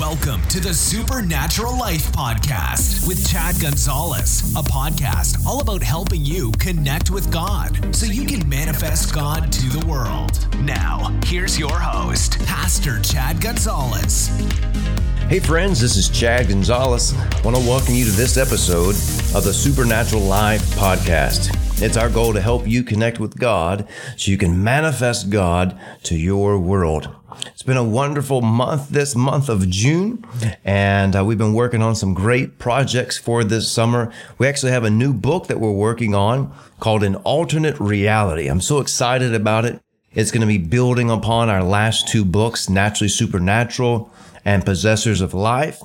Welcome to the Supernatural Life Podcast with Chad Gonzales, a podcast all about helping you connect with God so you can manifest God to the world. Now, here's your host, Pastor Chad Gonzales. Hey, friends, this is Chad Gonzales. I want to welcome you to this episode of the Supernatural Life Podcast. It's our goal to help you connect with God so you can manifest God to your world. It's been a wonderful month this month of June, and uh, we've been working on some great projects for this summer. We actually have a new book that we're working on called An Alternate Reality. I'm so excited about it. It's going to be building upon our last two books, Naturally Supernatural and Possessors of Life.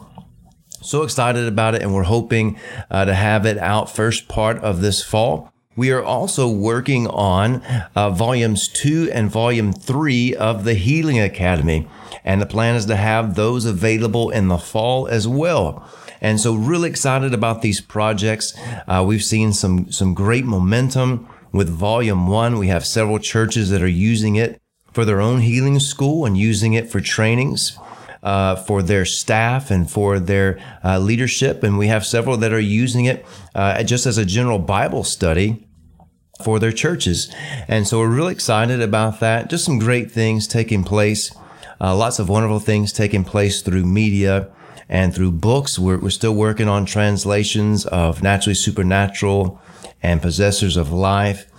So excited about it, and we're hoping uh, to have it out first part of this fall. We are also working on uh, volumes two and volume three of the Healing Academy. And the plan is to have those available in the fall as well. And so really excited about these projects. Uh, we've seen some, some great momentum with volume one. We have several churches that are using it for their own healing school and using it for trainings. Uh, for their staff and for their uh, leadership. And we have several that are using it uh, just as a general Bible study for their churches. And so we're really excited about that. Just some great things taking place. Uh, lots of wonderful things taking place through media and through books. We're, we're still working on translations of Naturally Supernatural and Possessors of Life.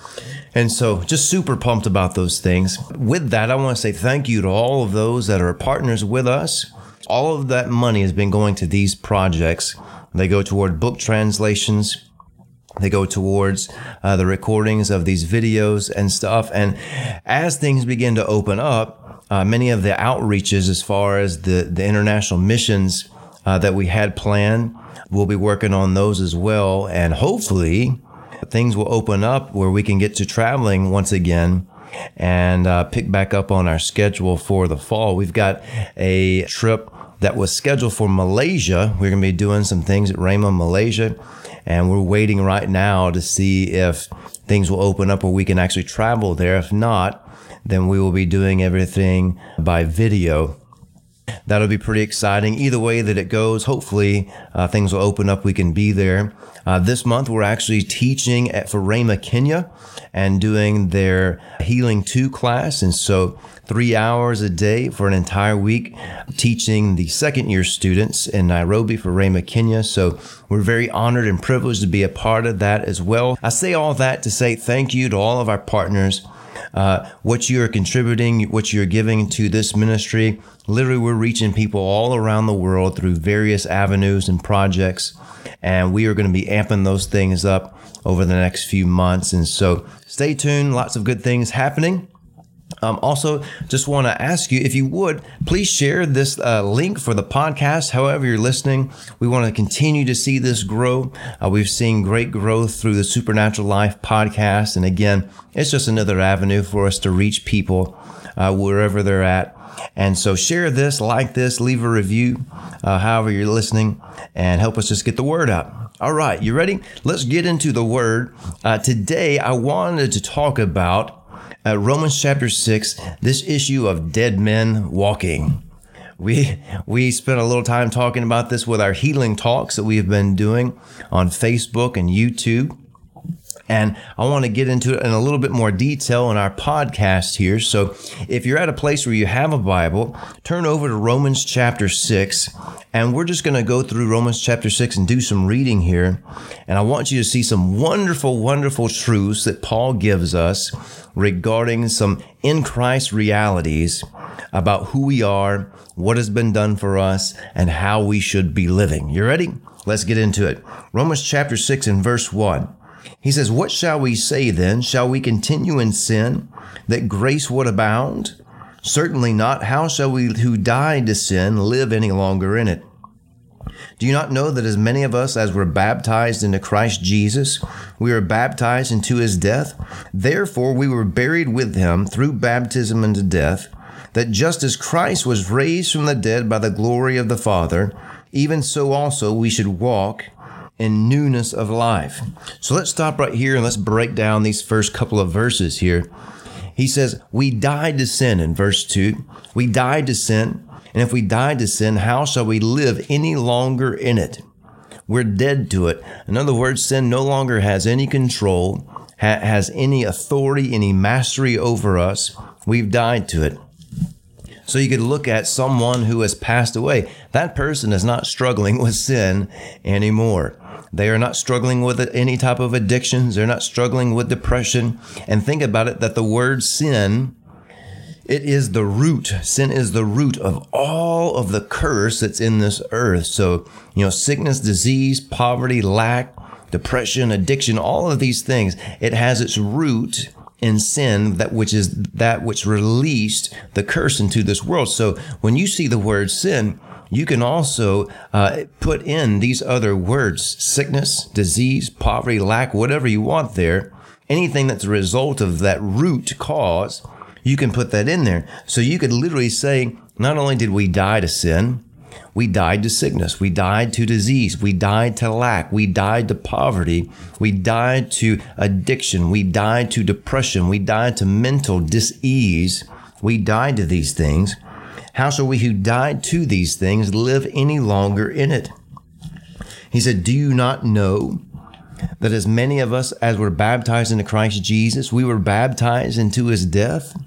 And so just super pumped about those things. With that, I want to say thank you to all of those that are partners with us. All of that money has been going to these projects. They go toward book translations, they go towards uh, the recordings of these videos and stuff. And as things begin to open up, uh, many of the outreaches, as far as the, the international missions uh, that we had planned, we'll be working on those as well. And hopefully, things will open up where we can get to traveling once again and uh, pick back up on our schedule for the fall. We've got a trip that was scheduled for Malaysia. We're going to be doing some things at Rhema, Malaysia. And we're waiting right now to see if things will open up where we can actually travel there. If not, then we will be doing everything by video. That'll be pretty exciting. Either way that it goes, hopefully uh, things will open up. We can be there. Uh, this month, we're actually teaching at for Rhema, Kenya and doing their Healing 2 class. And so three hours a day for an entire week, teaching the second year students in Nairobi for Rhema Kenya. So we're very honored and privileged to be a part of that as well. I say all that to say thank you to all of our partners. Uh, what you are contributing, what you're giving to this ministry. Literally, we're reaching people all around the world through various avenues and projects. And we are going to be amping those things up over the next few months. And so stay tuned. Lots of good things happening. Um, also, just want to ask you if you would please share this uh, link for the podcast. However, you're listening, we want to continue to see this grow. Uh, we've seen great growth through the Supernatural Life podcast, and again, it's just another avenue for us to reach people uh, wherever they're at. And so, share this, like this, leave a review, uh, however you're listening, and help us just get the word out. All right, you ready? Let's get into the word. Uh, today, I wanted to talk about uh, Romans chapter 6, this issue of dead men walking. We we spent a little time talking about this with our healing talks that we have been doing on Facebook and YouTube. And I want to get into it in a little bit more detail in our podcast here. So if you're at a place where you have a Bible, turn over to Romans chapter 6. And we're just going to go through Romans chapter 6 and do some reading here. And I want you to see some wonderful, wonderful truths that Paul gives us regarding some in Christ realities about who we are, what has been done for us, and how we should be living. You ready? Let's get into it. Romans chapter 6 and verse 1. He says, What shall we say then? Shall we continue in sin that grace would abound? Certainly not. How shall we who died to sin live any longer in it? Do you not know that as many of us as were baptized into Christ Jesus, we were baptized into his death? Therefore, we were buried with him through baptism into death, that just as Christ was raised from the dead by the glory of the Father, even so also we should walk in newness of life. So let's stop right here and let's break down these first couple of verses here. He says, We died to sin in verse 2. We died to sin. And if we died to sin, how shall we live any longer in it? We're dead to it. In other words, sin no longer has any control, ha- has any authority, any mastery over us. We've died to it. So you could look at someone who has passed away. That person is not struggling with sin anymore. They are not struggling with any type of addictions. They're not struggling with depression. And think about it that the word sin, it is the root. Sin is the root of all of the curse that's in this earth. So, you know, sickness, disease, poverty, lack, depression, addiction, all of these things, it has its root in sin that which is that which released the curse into this world. So when you see the word sin, you can also uh, put in these other words sickness, disease, poverty, lack, whatever you want there. Anything that's a result of that root cause, you can put that in there. So you could literally say, not only did we die to sin, we died to sickness. We died to disease. We died to lack. We died to poverty. We died to addiction. We died to depression. We died to mental disease. We died to these things. How shall we who died to these things live any longer in it? He said, Do you not know that as many of us as were baptized into Christ Jesus, we were baptized into his death?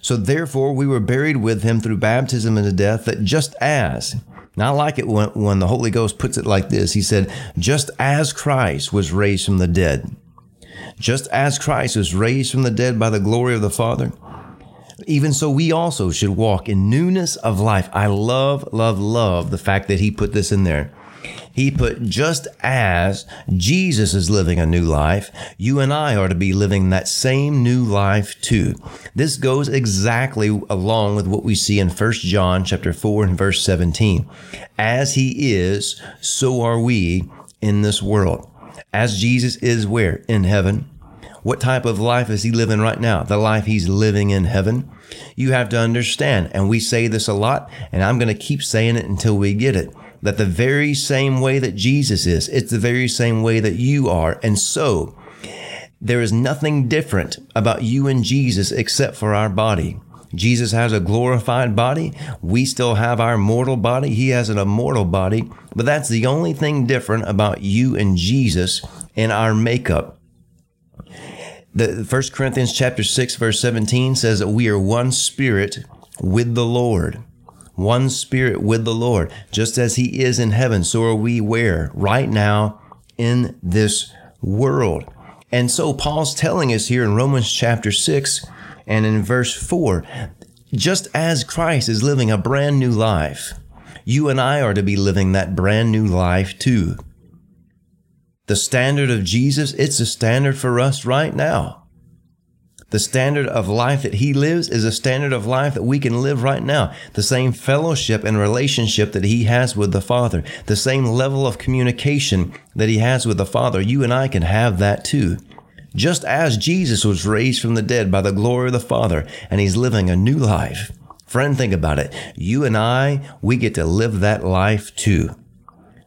So therefore, we were buried with him through baptism into death, that just as, now I like it when, when the Holy Ghost puts it like this. He said, just as Christ was raised from the dead, just as Christ was raised from the dead by the glory of the Father, even so we also should walk in newness of life. I love, love, love the fact that he put this in there. He put just as Jesus is living a new life, you and I are to be living that same new life too. This goes exactly along with what we see in 1 John chapter 4 and verse 17. As he is, so are we in this world. As Jesus is where? In heaven. What type of life is he living right now? The life he's living in heaven. You have to understand, and we say this a lot, and I'm going to keep saying it until we get it that the very same way that Jesus is, it's the very same way that you are. And so there is nothing different about you and Jesus except for our body. Jesus has a glorified body. We still have our mortal body. He has an immortal body. But that's the only thing different about you and Jesus in our makeup. The 1 Corinthians chapter 6 verse 17 says that we are one spirit with the Lord one spirit with the Lord. Just as he is in heaven, so are we where? Right now in this world. And so Paul's telling us here in Romans chapter 6 and in verse 4 just as Christ is living a brand new life, you and I are to be living that brand new life too. The standard of Jesus, it's a standard for us right now. The standard of life that he lives is a standard of life that we can live right now. The same fellowship and relationship that he has with the Father, the same level of communication that he has with the Father, you and I can have that too. Just as Jesus was raised from the dead by the glory of the Father and he's living a new life. Friend, think about it. You and I, we get to live that life too.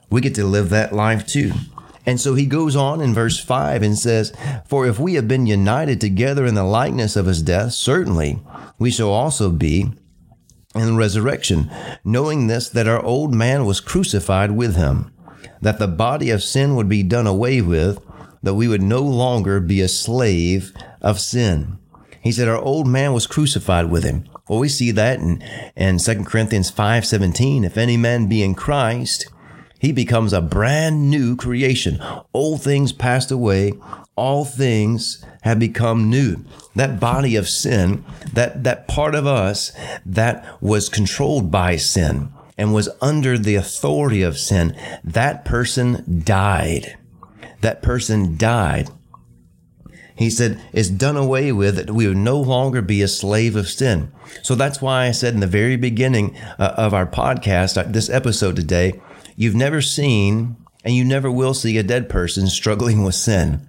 We get to live that life too. And so he goes on in verse 5 and says, For if we have been united together in the likeness of his death, certainly we shall also be in resurrection, knowing this, that our old man was crucified with him, that the body of sin would be done away with, that we would no longer be a slave of sin. He said our old man was crucified with him. Well, we see that in, in 2 Corinthians 5 17. If any man be in Christ, he becomes a brand new creation. Old things passed away. All things have become new. That body of sin, that, that part of us that was controlled by sin and was under the authority of sin, that person died. That person died. He said, it's done away with, that we would no longer be a slave of sin. So that's why I said in the very beginning uh, of our podcast, uh, this episode today, You've never seen and you never will see a dead person struggling with sin.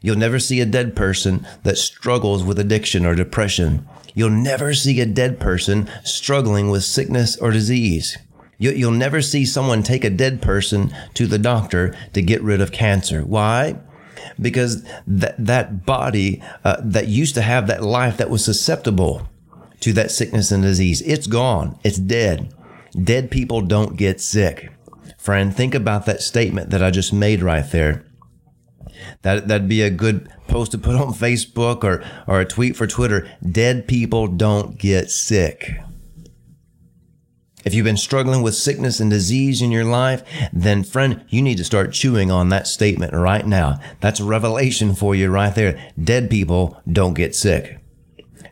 You'll never see a dead person that struggles with addiction or depression. You'll never see a dead person struggling with sickness or disease. You'll never see someone take a dead person to the doctor to get rid of cancer. Why? Because that, that body uh, that used to have that life that was susceptible to that sickness and disease. It's gone. It's dead. Dead people don't get sick. Friend, think about that statement that I just made right there. That that'd be a good post to put on Facebook or or a tweet for Twitter. Dead people don't get sick. If you've been struggling with sickness and disease in your life, then friend, you need to start chewing on that statement right now. That's a revelation for you right there. Dead people don't get sick.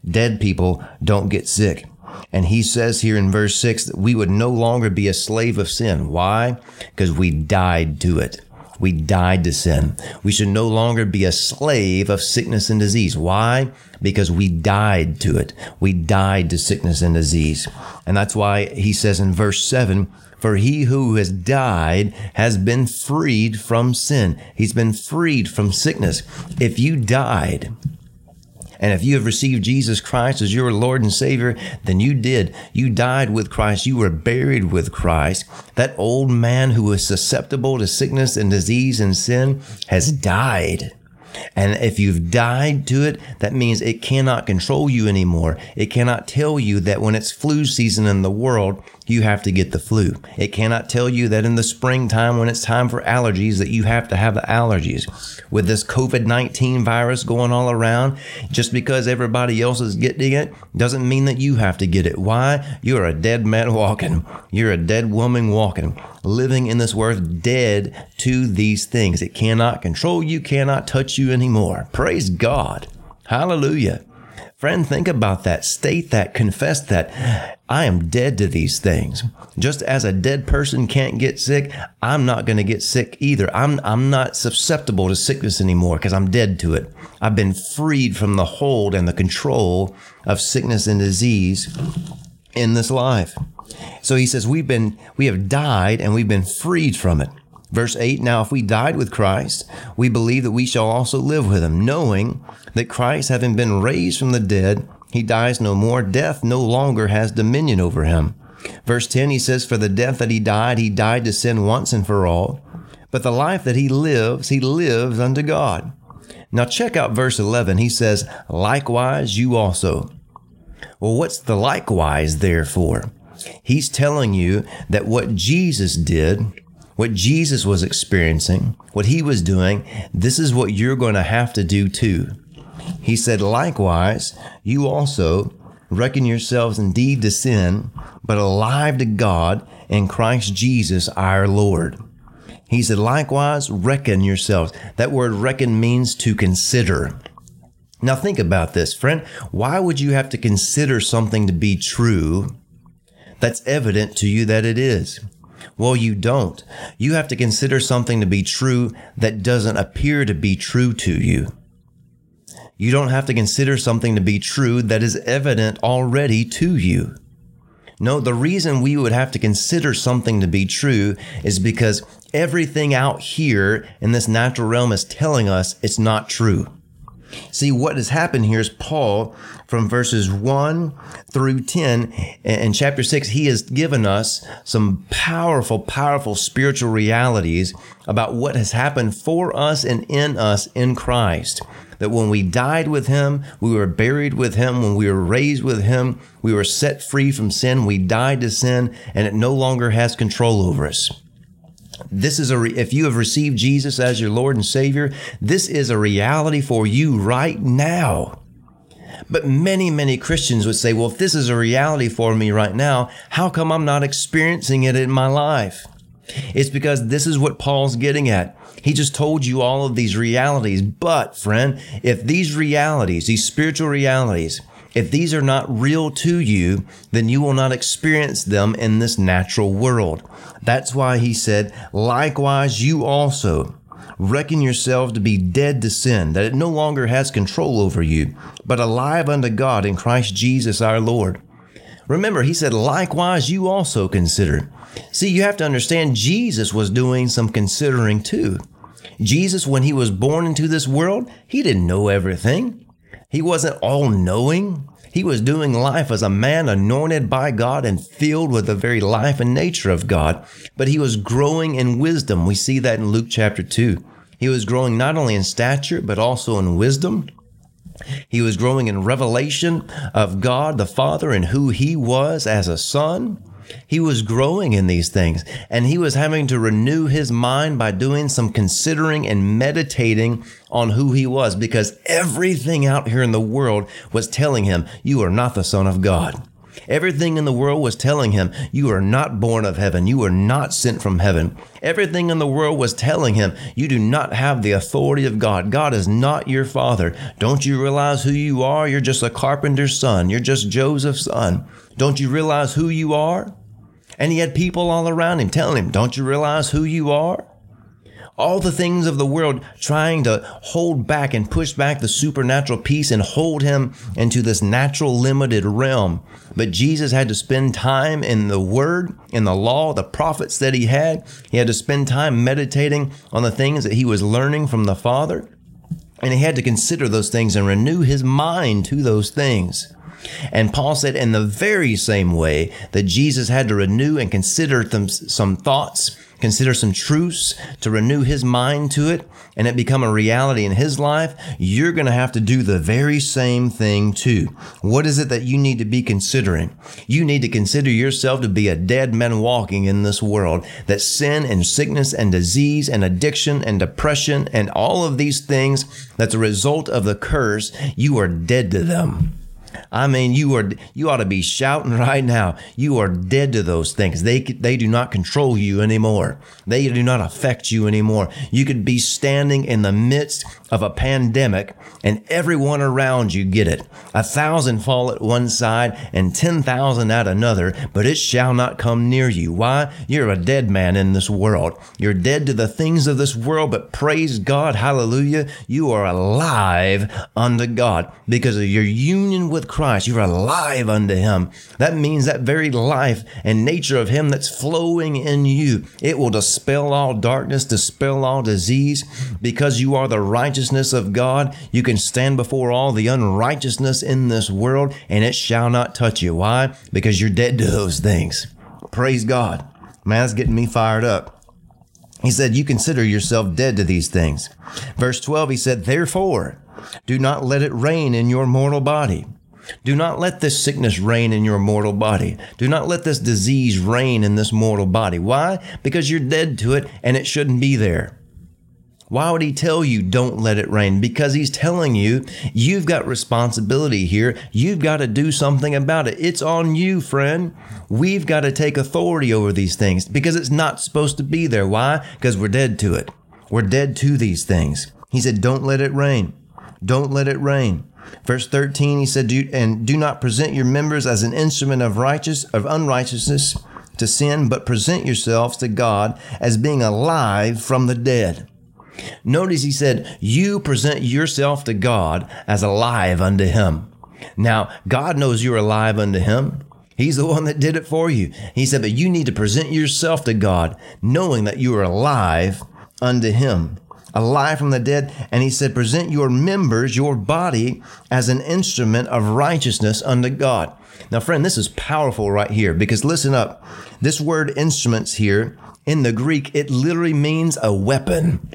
Dead people don't get sick. And he says here in verse 6 that we would no longer be a slave of sin. Why? Because we died to it. We died to sin. We should no longer be a slave of sickness and disease. Why? Because we died to it. We died to sickness and disease. And that's why he says in verse 7 For he who has died has been freed from sin. He's been freed from sickness. If you died, and if you have received Jesus Christ as your Lord and Savior, then you did. You died with Christ. You were buried with Christ. That old man who was susceptible to sickness and disease and sin has died. And if you've died to it, that means it cannot control you anymore. It cannot tell you that when it's flu season in the world, you have to get the flu. It cannot tell you that in the springtime when it's time for allergies that you have to have the allergies. With this COVID-19 virus going all around, just because everybody else is getting it doesn't mean that you have to get it. Why? You're a dead man walking. You're a dead woman walking, living in this world dead to these things. It cannot control you, cannot touch you anymore. Praise God. Hallelujah. Friend, think about that. State that. Confess that. I am dead to these things. Just as a dead person can't get sick, I'm not going to get sick either. I'm, I'm not susceptible to sickness anymore because I'm dead to it. I've been freed from the hold and the control of sickness and disease in this life. So he says, we've been, we have died and we've been freed from it. Verse 8 Now, if we died with Christ, we believe that we shall also live with him, knowing that Christ, having been raised from the dead, he dies no more. Death no longer has dominion over him. Verse 10, he says, For the death that he died, he died to sin once and for all. But the life that he lives, he lives unto God. Now, check out verse 11. He says, Likewise, you also. Well, what's the likewise there for? He's telling you that what Jesus did what Jesus was experiencing, what he was doing, this is what you're going to have to do too. He said, likewise, you also reckon yourselves indeed to sin, but alive to God in Christ Jesus our Lord. He said, likewise, reckon yourselves. That word reckon means to consider. Now think about this, friend. Why would you have to consider something to be true that's evident to you that it is? Well, you don't. You have to consider something to be true that doesn't appear to be true to you. You don't have to consider something to be true that is evident already to you. No, the reason we would have to consider something to be true is because everything out here in this natural realm is telling us it's not true. See, what has happened here is Paul, from verses 1 through 10 in chapter 6, he has given us some powerful, powerful spiritual realities about what has happened for us and in us in Christ. That when we died with him, we were buried with him, when we were raised with him, we were set free from sin, we died to sin, and it no longer has control over us. This is a, re- if you have received Jesus as your Lord and Savior, this is a reality for you right now. But many, many Christians would say, well, if this is a reality for me right now, how come I'm not experiencing it in my life? It's because this is what Paul's getting at. He just told you all of these realities. But friend, if these realities, these spiritual realities, if these are not real to you, then you will not experience them in this natural world. That's why he said, likewise, you also reckon yourselves to be dead to sin, that it no longer has control over you, but alive unto God in Christ Jesus our Lord. Remember, he said, likewise, you also consider. See, you have to understand Jesus was doing some considering too. Jesus, when he was born into this world, he didn't know everything. He wasn't all knowing. He was doing life as a man anointed by God and filled with the very life and nature of God. But he was growing in wisdom. We see that in Luke chapter 2. He was growing not only in stature, but also in wisdom. He was growing in revelation of God the Father and who he was as a son. He was growing in these things and he was having to renew his mind by doing some considering and meditating on who he was because everything out here in the world was telling him, you are not the son of God. Everything in the world was telling him, You are not born of heaven. You are not sent from heaven. Everything in the world was telling him, You do not have the authority of God. God is not your father. Don't you realize who you are? You're just a carpenter's son. You're just Joseph's son. Don't you realize who you are? And he had people all around him telling him, Don't you realize who you are? All the things of the world trying to hold back and push back the supernatural peace and hold him into this natural limited realm. But Jesus had to spend time in the word, in the law, the prophets that he had. He had to spend time meditating on the things that he was learning from the Father. And he had to consider those things and renew his mind to those things. And Paul said, in the very same way that Jesus had to renew and consider some thoughts consider some truths to renew his mind to it and it become a reality in his life, you're going to have to do the very same thing too. What is it that you need to be considering? You need to consider yourself to be a dead man walking in this world, that sin and sickness and disease and addiction and depression and all of these things that's a result of the curse, you are dead to them. I mean, you are you ought to be shouting right now. You are dead to those things. They they do not control you anymore. They do not affect you anymore. You could be standing in the midst of a pandemic and everyone around you get it. A thousand fall at one side and 10,000 at another, but it shall not come near you. Why? You're a dead man in this world. You're dead to the things of this world, but praise God, hallelujah, you are alive unto God because of your union with Christ. You're alive unto Him. That means that very life and nature of Him that's flowing in you, it will dispel all darkness, dispel all disease because you are the righteousness of God, you can stand before all the unrighteousness in this world and it shall not touch you. Why? Because you're dead to those things. Praise God. Man, that's getting me fired up. He said, You consider yourself dead to these things. Verse 12, he said, Therefore, do not let it reign in your mortal body. Do not let this sickness reign in your mortal body. Do not let this disease reign in this mortal body. Why? Because you're dead to it and it shouldn't be there. Why would he tell you don't let it reign? Because he's telling you you've got responsibility here. You've got to do something about it. It's on you, friend. We've got to take authority over these things because it's not supposed to be there. Why? Because we're dead to it. We're dead to these things. He said, don't let it reign. Don't let it reign. Verse 13, he said, do, and do not present your members as an instrument of righteous, of unrighteousness to sin, but present yourselves to God as being alive from the dead Notice he said, You present yourself to God as alive unto him. Now, God knows you're alive unto him. He's the one that did it for you. He said, But you need to present yourself to God, knowing that you are alive unto him. Alive from the dead. And he said, Present your members, your body, as an instrument of righteousness unto God. Now, friend, this is powerful right here because listen up. This word instruments here in the Greek, it literally means a weapon.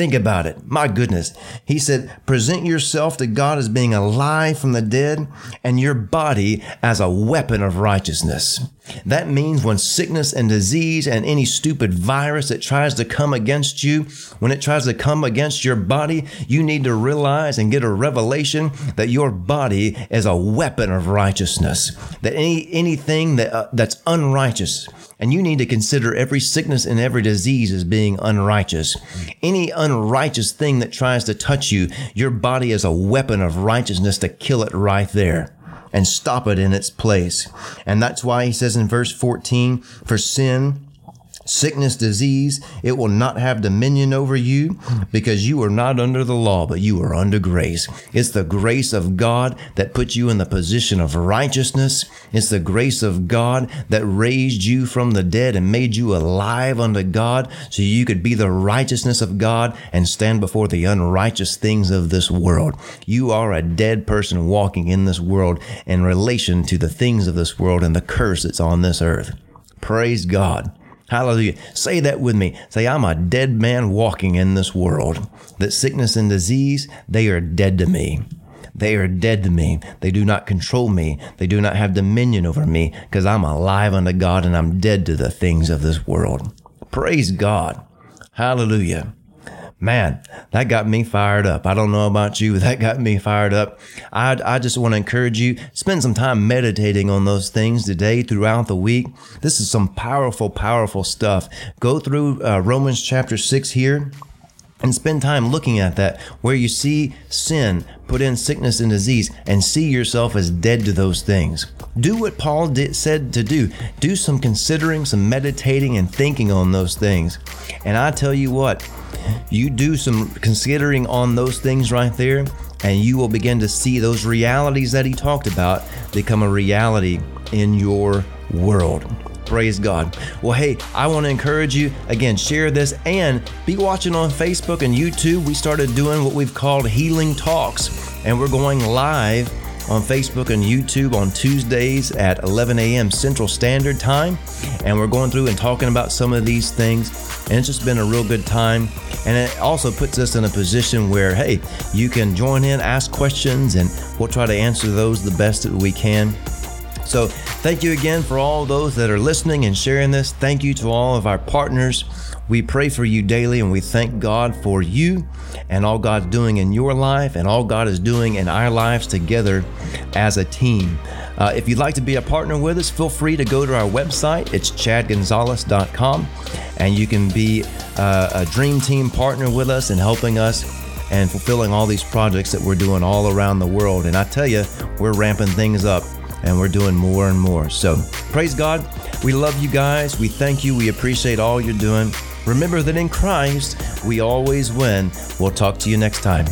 Think about it. My goodness. He said, present yourself to God as being alive from the dead and your body as a weapon of righteousness. That means when sickness and disease and any stupid virus that tries to come against you, when it tries to come against your body, you need to realize and get a revelation that your body is a weapon of righteousness. That any anything that uh, that's unrighteous, and you need to consider every sickness and every disease as being unrighteous. Any unrighteous thing that tries to touch you, your body is a weapon of righteousness to kill it right there and stop it in its place. And that's why he says in verse 14, for sin sickness, disease, it will not have dominion over you because you are not under the law, but you are under grace. It's the grace of God that put you in the position of righteousness. It's the grace of God that raised you from the dead and made you alive unto God so you could be the righteousness of God and stand before the unrighteous things of this world. You are a dead person walking in this world in relation to the things of this world and the curse that's on this earth. Praise God. Hallelujah. Say that with me. Say, I'm a dead man walking in this world. That sickness and disease, they are dead to me. they are dead to me. They do not control me. They do not have dominion over me because I'm alive unto God and I'm dead to the things of this world. Praise God. Hallelujah. Man, that got me fired up. I don't know about you, but that got me fired up. I, I just want to encourage you, spend some time meditating on those things today throughout the week. This is some powerful, powerful stuff. Go through uh, Romans chapter 6 here and spend time looking at that where you see sin put in sickness and disease and see yourself as dead to those things. Do what paul did, said to do. Do some considering some meditating and thinking on those things. And i tell you what you do some considering on those things right there, and you will begin to see those realities that he talked about become a reality in your world. Praise God. Well, hey, I want to encourage you again, share this and be watching on Facebook and YouTube. We started doing what we've called Healing Talks, and we're going live on Facebook and YouTube on Tuesdays at 11 a.m. Central Standard Time. And we're going through and talking about some of these things. And it's just been a real good time. And it also puts us in a position where, hey, you can join in, ask questions, and we'll try to answer those the best that we can. So, thank you again for all those that are listening and sharing this. Thank you to all of our partners. We pray for you daily and we thank God for you and all God's doing in your life and all God is doing in our lives together as a team. Uh, if you'd like to be a partner with us, feel free to go to our website. It's chadgonzales.com and you can be uh, a dream team partner with us and helping us and fulfilling all these projects that we're doing all around the world. And I tell you, we're ramping things up and we're doing more and more. So praise God. We love you guys. We thank you. We appreciate all you're doing. Remember that in Christ, we always win. We'll talk to you next time.